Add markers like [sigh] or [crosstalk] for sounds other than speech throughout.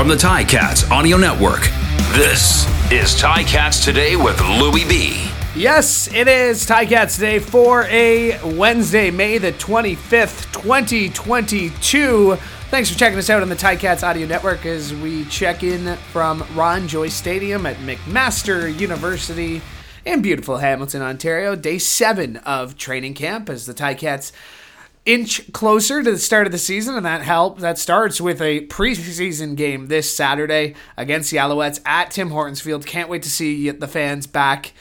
from the Ticats Audio Network. This is Ticats Today with Louie B. Yes, it is Ticats Day for a Wednesday, May the 25th, 2022. Thanks for checking us out on the Ticats Audio Network as we check in from Ron Joyce Stadium at McMaster University in beautiful Hamilton, Ontario. Day seven of training camp as the Ticats inch closer to the start of the season, and that help that starts with a preseason game this Saturday against the Alouettes at Tim Hortons Field. Can't wait to see the fans back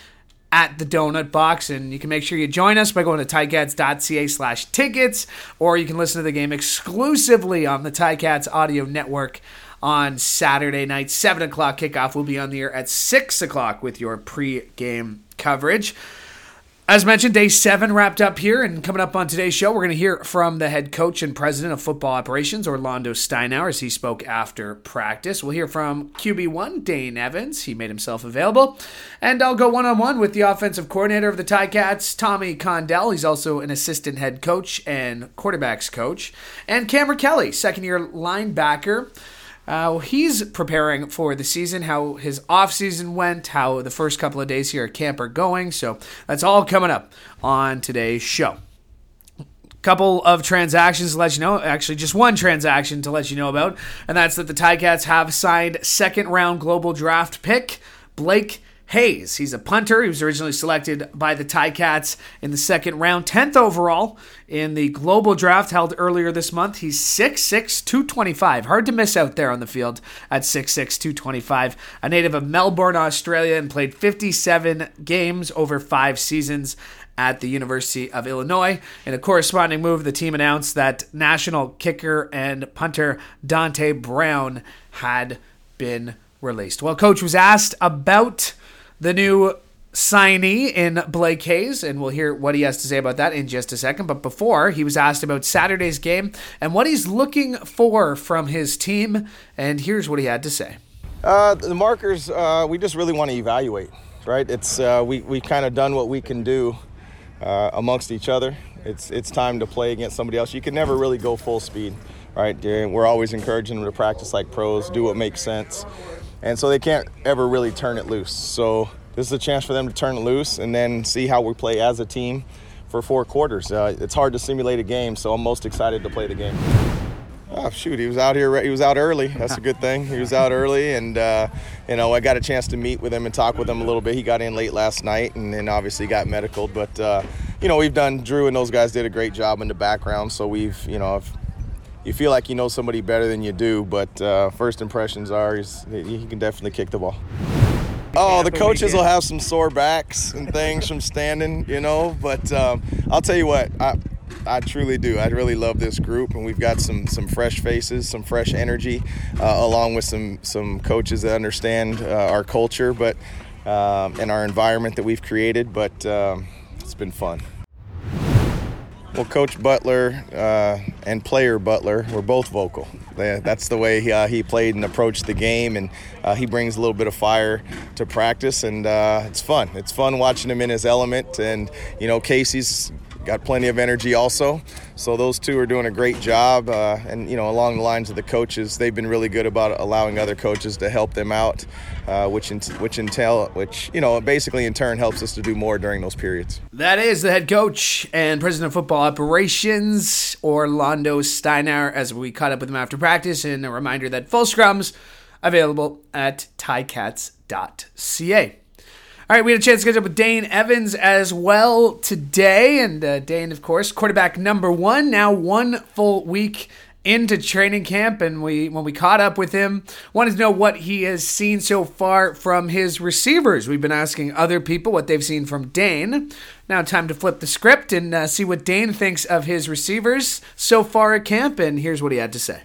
at the donut box and you can make sure you join us by going to ticats.ca slash tickets or you can listen to the game exclusively on the ticats audio network on saturday night 7 o'clock kickoff will be on the air at 6 o'clock with your pre-game coverage as mentioned, day seven wrapped up here, and coming up on today's show, we're going to hear from the head coach and president of football operations, Orlando Steinauer, as he spoke after practice. We'll hear from QB1, Dane Evans. He made himself available. And I'll go one on one with the offensive coordinator of the Ticats, Tommy Condell. He's also an assistant head coach and quarterbacks coach. And Cameron Kelly, second year linebacker. Uh, he's preparing for the season, how his off season went, how the first couple of days here at camp are going. So that's all coming up on today's show. Couple of transactions to let you know, actually, just one transaction to let you know about, and that's that the Ticats have signed second round global draft pick Blake Hayes. He's a punter. He was originally selected by the Ticats in the second round, 10th overall in the global draft held earlier this month. He's 6'6, 225. Hard to miss out there on the field at 6'6, 225. A native of Melbourne, Australia, and played 57 games over five seasons at the University of Illinois. In a corresponding move, the team announced that national kicker and punter Dante Brown had been released. Well, coach was asked about the new signee in Blake Hayes, and we'll hear what he has to say about that in just a second. But before, he was asked about Saturday's game and what he's looking for from his team, and here's what he had to say. Uh, the markers, uh, we just really want to evaluate, right? It's uh, we we kind of done what we can do uh, amongst each other. It's it's time to play against somebody else. You can never really go full speed, right? We're always encouraging them to practice like pros, do what makes sense and so they can't ever really turn it loose. So this is a chance for them to turn it loose and then see how we play as a team for four quarters. Uh, it's hard to simulate a game, so I'm most excited to play the game. Oh shoot, he was out here. He was out early. That's a good [laughs] thing. He was out early, and uh, you know I got a chance to meet with him and talk with him a little bit. He got in late last night, and then obviously got medical. But uh, you know we've done. Drew and those guys did a great job in the background. So we've you know you feel like you know somebody better than you do, but uh, first impressions are he's, he can definitely kick the ball. Oh, the coaches will have some sore backs and things from standing, you know. But um, I'll tell you what, I, I truly do. I really love this group, and we've got some some fresh faces, some fresh energy, uh, along with some some coaches that understand uh, our culture, but um, and our environment that we've created. But um, it's been fun. Well, Coach Butler uh, and player Butler were both vocal. That's the way he, uh, he played and approached the game, and uh, he brings a little bit of fire to practice, and uh, it's fun. It's fun watching him in his element, and you know Casey's got plenty of energy also. So those two are doing a great job, uh, and you know, along the lines of the coaches, they've been really good about allowing other coaches to help them out, uh, which in, which entail which you know basically in turn helps us to do more during those periods. That is the head coach and president of football operations, Orlando Steinauer, as we caught up with him after practice, and a reminder that full scrums available at ticats.ca. All right, we had a chance to catch up with Dane Evans as well today. And uh, Dane, of course, quarterback number one, now one full week into training camp. And we when we caught up with him wanted to know what he has seen so far from his receivers. We've been asking other people what they've seen from dane. Now time to flip the script and uh, see what dane thinks of his receivers so far at camp. And here's what he had to say.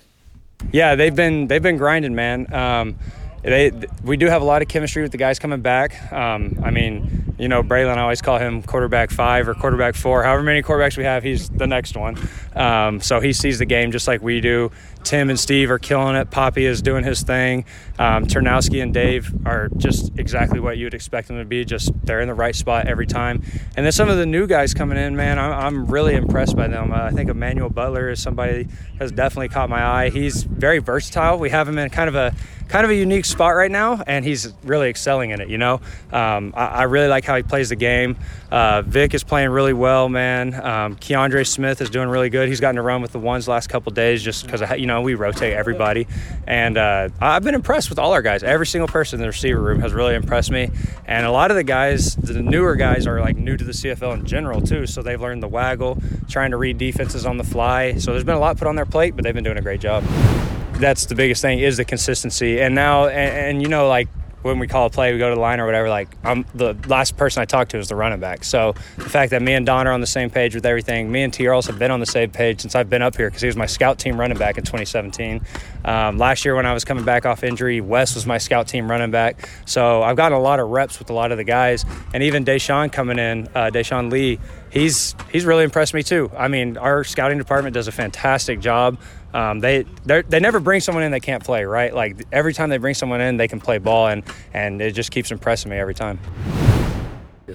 Yeah they've been they've been grinding man. Um, they, we do have a lot of chemistry with the guys coming back. Um, I mean, you know, Bralon, I always call him quarterback five or quarterback four. However many quarterbacks we have, he's the next one. Um, so he sees the game just like we do. Tim and Steve are killing it. Papi is doing his thing. Um, Ternowski and Dave are just exactly what you'd expect them to be. Just they're in the right spot every time. And then some of the new guys coming in, man, I'm, I'm really impressed by them. Uh, I think Emmanuel Butler is somebody has definitely caught my eye. He's very versatile. We have him in kind of a kind of a unique spot right now, and he's really excelling in it. You know, um, I, I, really like how he plays the game. Uh, Vic is playing really well, man. Um, Kiondre Smith is doing really good. He's gotten to run with the ones last couple days just because you know we rotate everybody, and uh, I've been impressed with all our guys. Every single person in the receiver room has really impressed me, and a lot of the guys, the newer guys, are like new to the CFL in general too. So they've learned the waggle, trying to read defenses on the fly. So there's been a lot put on their plate, but they've been doing a great job that's the biggest thing is the consistency. And now, and, and, you know, like when we call a play, we go to the line or whatever. Like I'm the last person I talk to is the running back. So the fact that me and Don are on the same page with everything, me and T. Earls have been on the same page since I've been up here because he was my scout team running back in 2017. Um, last year when I was coming back off injury, Wes was my scout team running back. So I've gotten a lot of reps with a lot of the guys, and even Deshaun coming in, uh, Deshaun Lee, he's he's really impressed me too. I mean, our scouting department does a fantastic job. Um, they they never bring someone in that can't play, right? Like every time they bring someone in, they can play ball, and and it just keeps impressing me every time.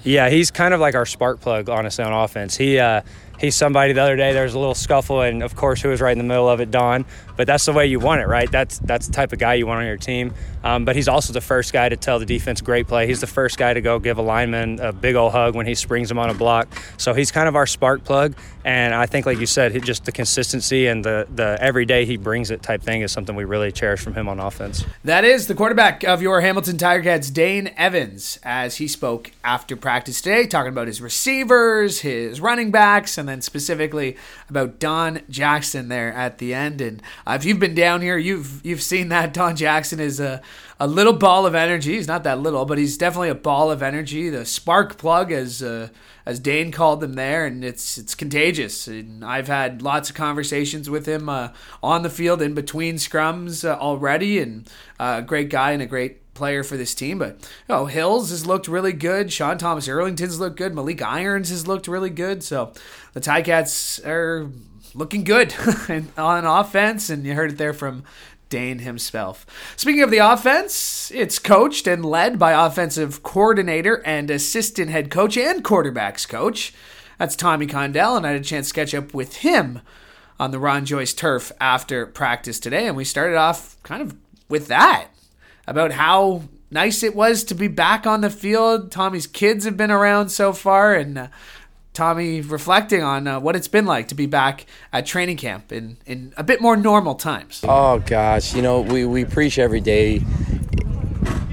Yeah, he's kind of like our spark plug, honestly, on offense. He uh, he's somebody. The other day there was a little scuffle, and of course, who was right in the middle of it? Don. But that's the way you want it, right? That's that's the type of guy you want on your team. Um, but he's also the first guy to tell the defense great play. He's the first guy to go give a lineman a big old hug when he springs him on a block. So he's kind of our spark plug. And I think, like you said, just the consistency and the the everyday he brings it type thing is something we really cherish from him on offense. That is the quarterback of your Hamilton Tiger Cats, Dane Evans, as he spoke after practice today, talking about his receivers, his running backs, and then specifically about Don Jackson there at the end. And uh, if you've been down here, you've you've seen that Don Jackson is a a little ball of energy. He's not that little, but he's definitely a ball of energy. The spark plug, as uh, as Dane called them there, and it's it's contagious. And I've had lots of conversations with him uh, on the field in between scrums uh, already, and uh, a great guy and a great player for this team. But you know, Hills has looked really good. Sean Thomas Erlington's looked good. Malik Irons has looked really good. So the Ticats are looking good [laughs] on offense, and you heard it there from Dane himself. Speaking of the offense, it's coached and led by offensive coordinator and assistant head coach and quarterbacks coach. That's Tommy Condell, and I had a chance to catch up with him on the Ron Joyce turf after practice today, and we started off kind of with that about how nice it was to be back on the field. Tommy's kids have been around so far, and uh, Tommy reflecting on uh, what it's been like to be back at training camp in, in a bit more normal times. Oh, gosh. You know, we, we preach every day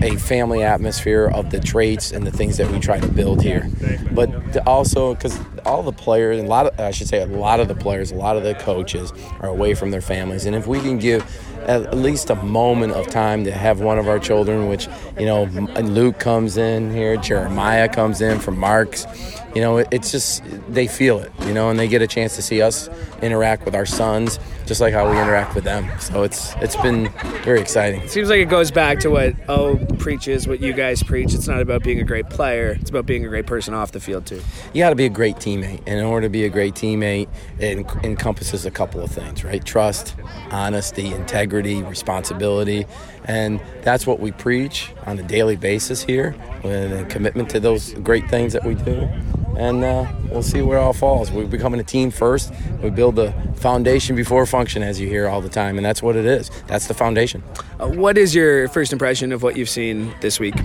a family atmosphere of the traits and the things that we try to build here. But also, because all the players, and a lot of, I should say, a lot of the players, a lot of the coaches are away from their families. And if we can give at least a moment of time to have one of our children, which, you know, Luke comes in here, Jeremiah comes in from Marks. You know, it's just they feel it, you know, and they get a chance to see us interact with our sons, just like how we interact with them. So it's it's been very exciting. It seems like it goes back to what O preaches, what you guys preach. It's not about being a great player; it's about being a great person off the field too. You got to be a great teammate, and in order to be a great teammate, it encompasses a couple of things, right? Trust, honesty, integrity, responsibility, and that's what we preach on a daily basis here, with a commitment to those great things that we do and uh, we'll see where it all falls. We're becoming a team first. We build the foundation before function, as you hear all the time, and that's what it is. That's the foundation. Uh, what is your first impression of what you've seen this week?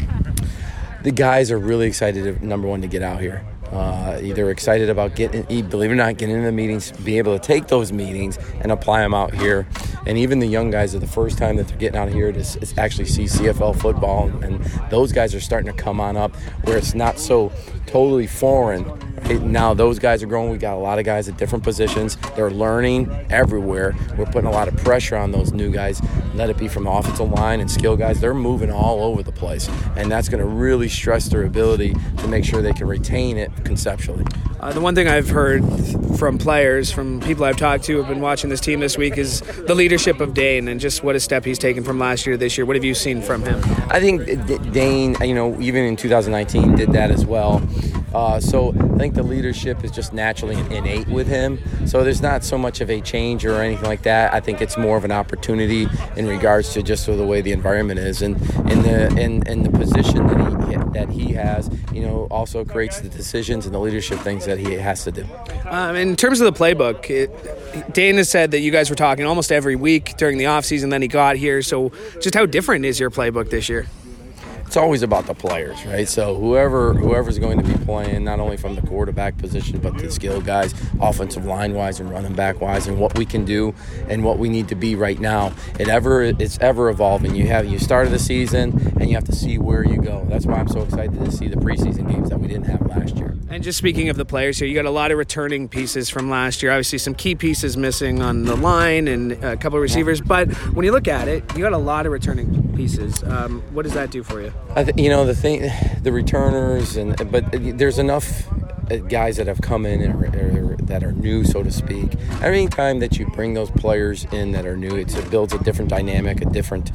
The guys are really excited, to, number one, to get out here. Uh, they're excited about getting, believe it or not, getting into the meetings, be able to take those meetings and apply them out here. And even the young guys are the first time that they're getting out here to actually see CFL football. And those guys are starting to come on up where it's not so totally foreign. Right? Now those guys are growing. We got a lot of guys at different positions. They're learning everywhere. We're putting a lot of pressure on those new guys. Let it be from the offensive line and skill guys. They're moving all over the place, and that's going to really stress their ability to make sure they can retain it conceptually. Uh, the one thing I've heard from players, from people I've talked to, who've been watching this team this week, is the leadership of Dane and just what a step he's taken from last year to this year. What have you seen from him? I think Dane, you know, even in 2019, did that as well. Uh, so I think the leadership is just naturally innate with him. So there's not so much of a change or anything like that. I think it's more of an opportunity in regards to just the way the environment is and in the in, in the position that he that he has. You know, also creates the decisions and the leadership things that he has to do. Um, in terms of the playbook, it, Dana said that you guys were talking almost every week during the offseason. Then he got here. So just how different is your playbook this year? It's always about the players, right? So whoever whoever's going to be playing, not only from the quarterback position, but the skill guys, offensive line wise and running back wise, and what we can do and what we need to be right now. It ever it's ever evolving. You have you started the season and you have to see where you go. That's why I'm so excited to see the preseason games that we didn't have last year. And just speaking of the players here, you got a lot of returning pieces from last year. Obviously, some key pieces missing on the line and a couple of receivers. But when you look at it, you got a lot of returning pieces. Um, what does that do for you? Th- you know the thing, the returners, and but there's enough uh, guys that have come in that are new, so to speak. Every time that you bring those players in that are new, it builds a different dynamic, a different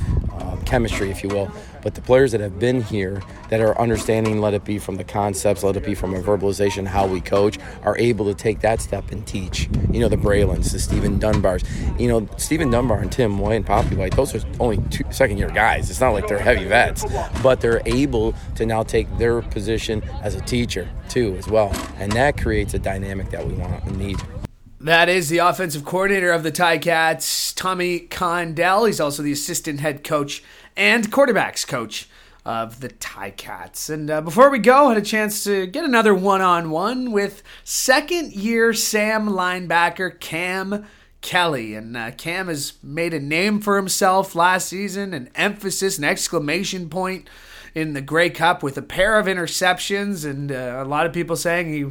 chemistry, if you will. But the players that have been here, that are understanding, let it be from the concepts, let it be from a verbalization, how we coach, are able to take that step and teach. You know, the Bralons, the Steven Dunbars. You know, Steven Dunbar and Tim White and Papi White, those are only two second year guys. It's not like they're heavy vets, but they're able to now take their position as a teacher too, as well. And that creates a dynamic that we want and need. That is the offensive coordinator of the Ticats, Tommy Condell. He's also the assistant head coach and quarterbacks coach of the Ticats. And uh, before we go, I had a chance to get another one-on-one with second-year Sam linebacker Cam Kelly. And uh, Cam has made a name for himself last season, an emphasis, an exclamation point in the Grey Cup with a pair of interceptions, and uh, a lot of people saying he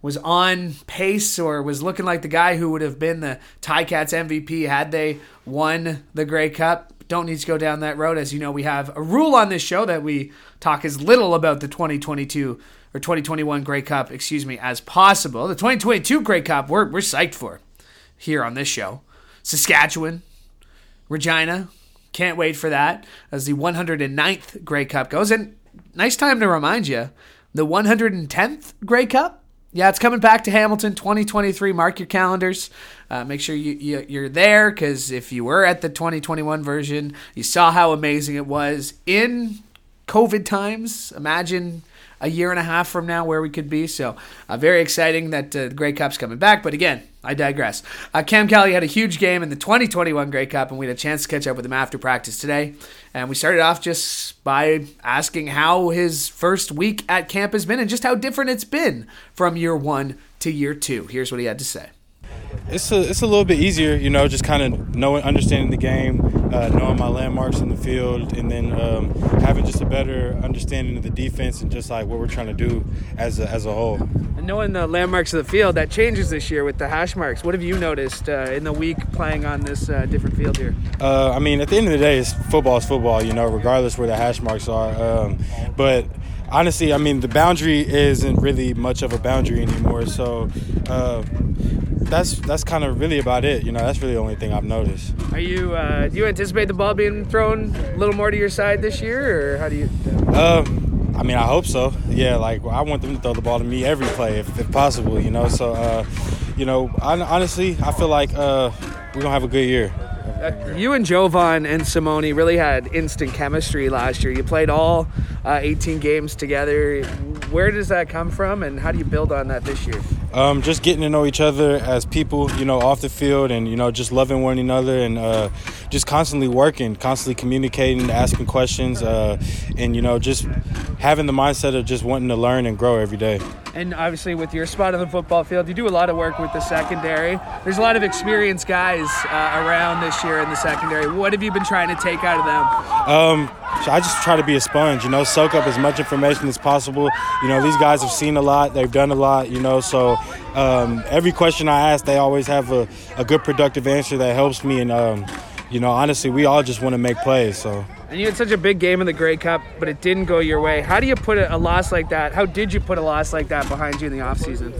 was on pace or was looking like the guy who would have been the Ticats MVP had they won the Grey Cup. Don't need to go down that road. As you know, we have a rule on this show that we talk as little about the 2022 or 2021 Grey Cup, excuse me, as possible. The 2022 Grey Cup, we're, we're psyched for here on this show. Saskatchewan, Regina, can't wait for that as the 109th Grey Cup goes. And nice time to remind you, the 110th Grey Cup yeah, it's coming back to Hamilton 2023. Mark your calendars. Uh, make sure you, you, you're there because if you were at the 2021 version, you saw how amazing it was in COVID times. Imagine a year and a half from now where we could be. So, uh, very exciting that uh, the Grey Cup's coming back. But again, I digress. Uh, Cam Kelly had a huge game in the 2021 Grey Cup, and we had a chance to catch up with him after practice today. And we started off just by asking how his first week at camp has been and just how different it's been from year one to year two. Here's what he had to say it's a it's a little bit easier, you know, just kind of knowing, understanding the game, uh, knowing my landmarks in the field, and then um, having just a better understanding of the defense and just like what we're trying to do as a, as a whole. And knowing the landmarks of the field that changes this year with the hash marks. What have you noticed uh, in the week playing on this uh, different field here? Uh, I mean, at the end of the day, it's football is football, you know, regardless where the hash marks are. Um, but honestly, I mean, the boundary isn't really much of a boundary anymore. So uh, that's that's kind of really about it. You know, that's really the only thing I've noticed. Are you uh, do you anticipate the ball being thrown a little more to your side this year, or how do you? Um, I mean, I hope so. Yeah, like I want them to throw the ball to me every play if, if possible. You know, so uh, you know, I, honestly, I feel like uh, we're gonna have a good year. Uh, you and Jovan and Simoni really had instant chemistry last year. You played all uh, 18 games together. Where does that come from, and how do you build on that this year? Um, just getting to know each other as people, you know, off the field, and you know, just loving one another, and uh, just constantly working, constantly communicating, asking questions, uh, and you know, just having the mindset of just wanting to learn and grow every day. And obviously, with your spot on the football field, you do a lot of work with the secondary. There's a lot of experienced guys uh, around this year in the secondary. What have you been trying to take out of them? Um, I just try to be a sponge, you know, soak up as much information as possible. You know, these guys have seen a lot, they've done a lot, you know, so um, every question I ask, they always have a, a good, productive answer that helps me. And, um, you know, honestly, we all just want to make plays, so. And you had such a big game in the Grey Cup, but it didn't go your way. How do you put a loss like that? How did you put a loss like that behind you in the offseason?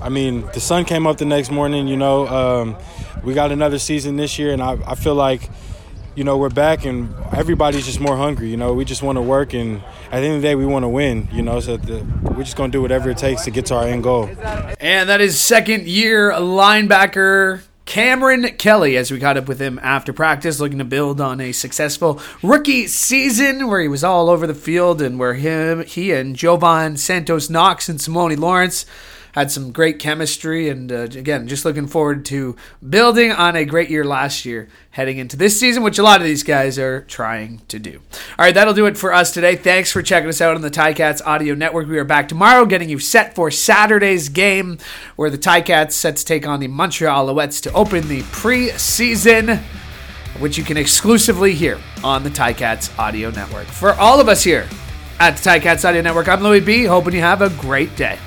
I mean, the sun came up the next morning, you know. Um, we got another season this year, and I, I feel like, you know, we're back and everybody's just more hungry, you know. We just want to work, and at the end of the day, we want to win, you know. So the, we're just going to do whatever it takes to get to our end goal. And that is second year linebacker Cameron Kelly, as we caught up with him after practice, looking to build on a successful rookie season where he was all over the field and where him, he and Jovan Santos Knox and Simoni Lawrence had some great chemistry. And uh, again, just looking forward to building on a great year last year heading into this season, which a lot of these guys are trying to do. All right, that'll do it for us today. Thanks for checking us out on the Ticats Audio Network. We are back tomorrow, getting you set for Saturday's game, where the Ticats set to take on the Montreal Alouettes to open the preseason which you can exclusively hear on the Ticats Audio Network. For all of us here at the Ticats Audio Network, I'm Louis B. Hoping you have a great day.